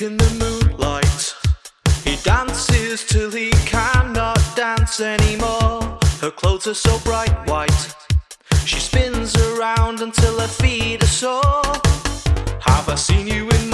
In the moonlight, he dances till he cannot dance anymore. Her clothes are so bright white, she spins around until her feet are sore. Have I seen you in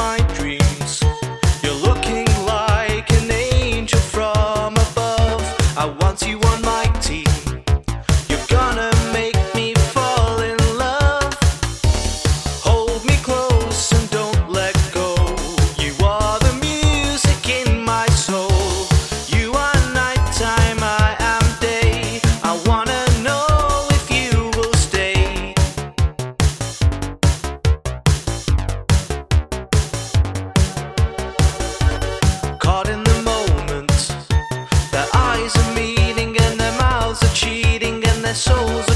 souls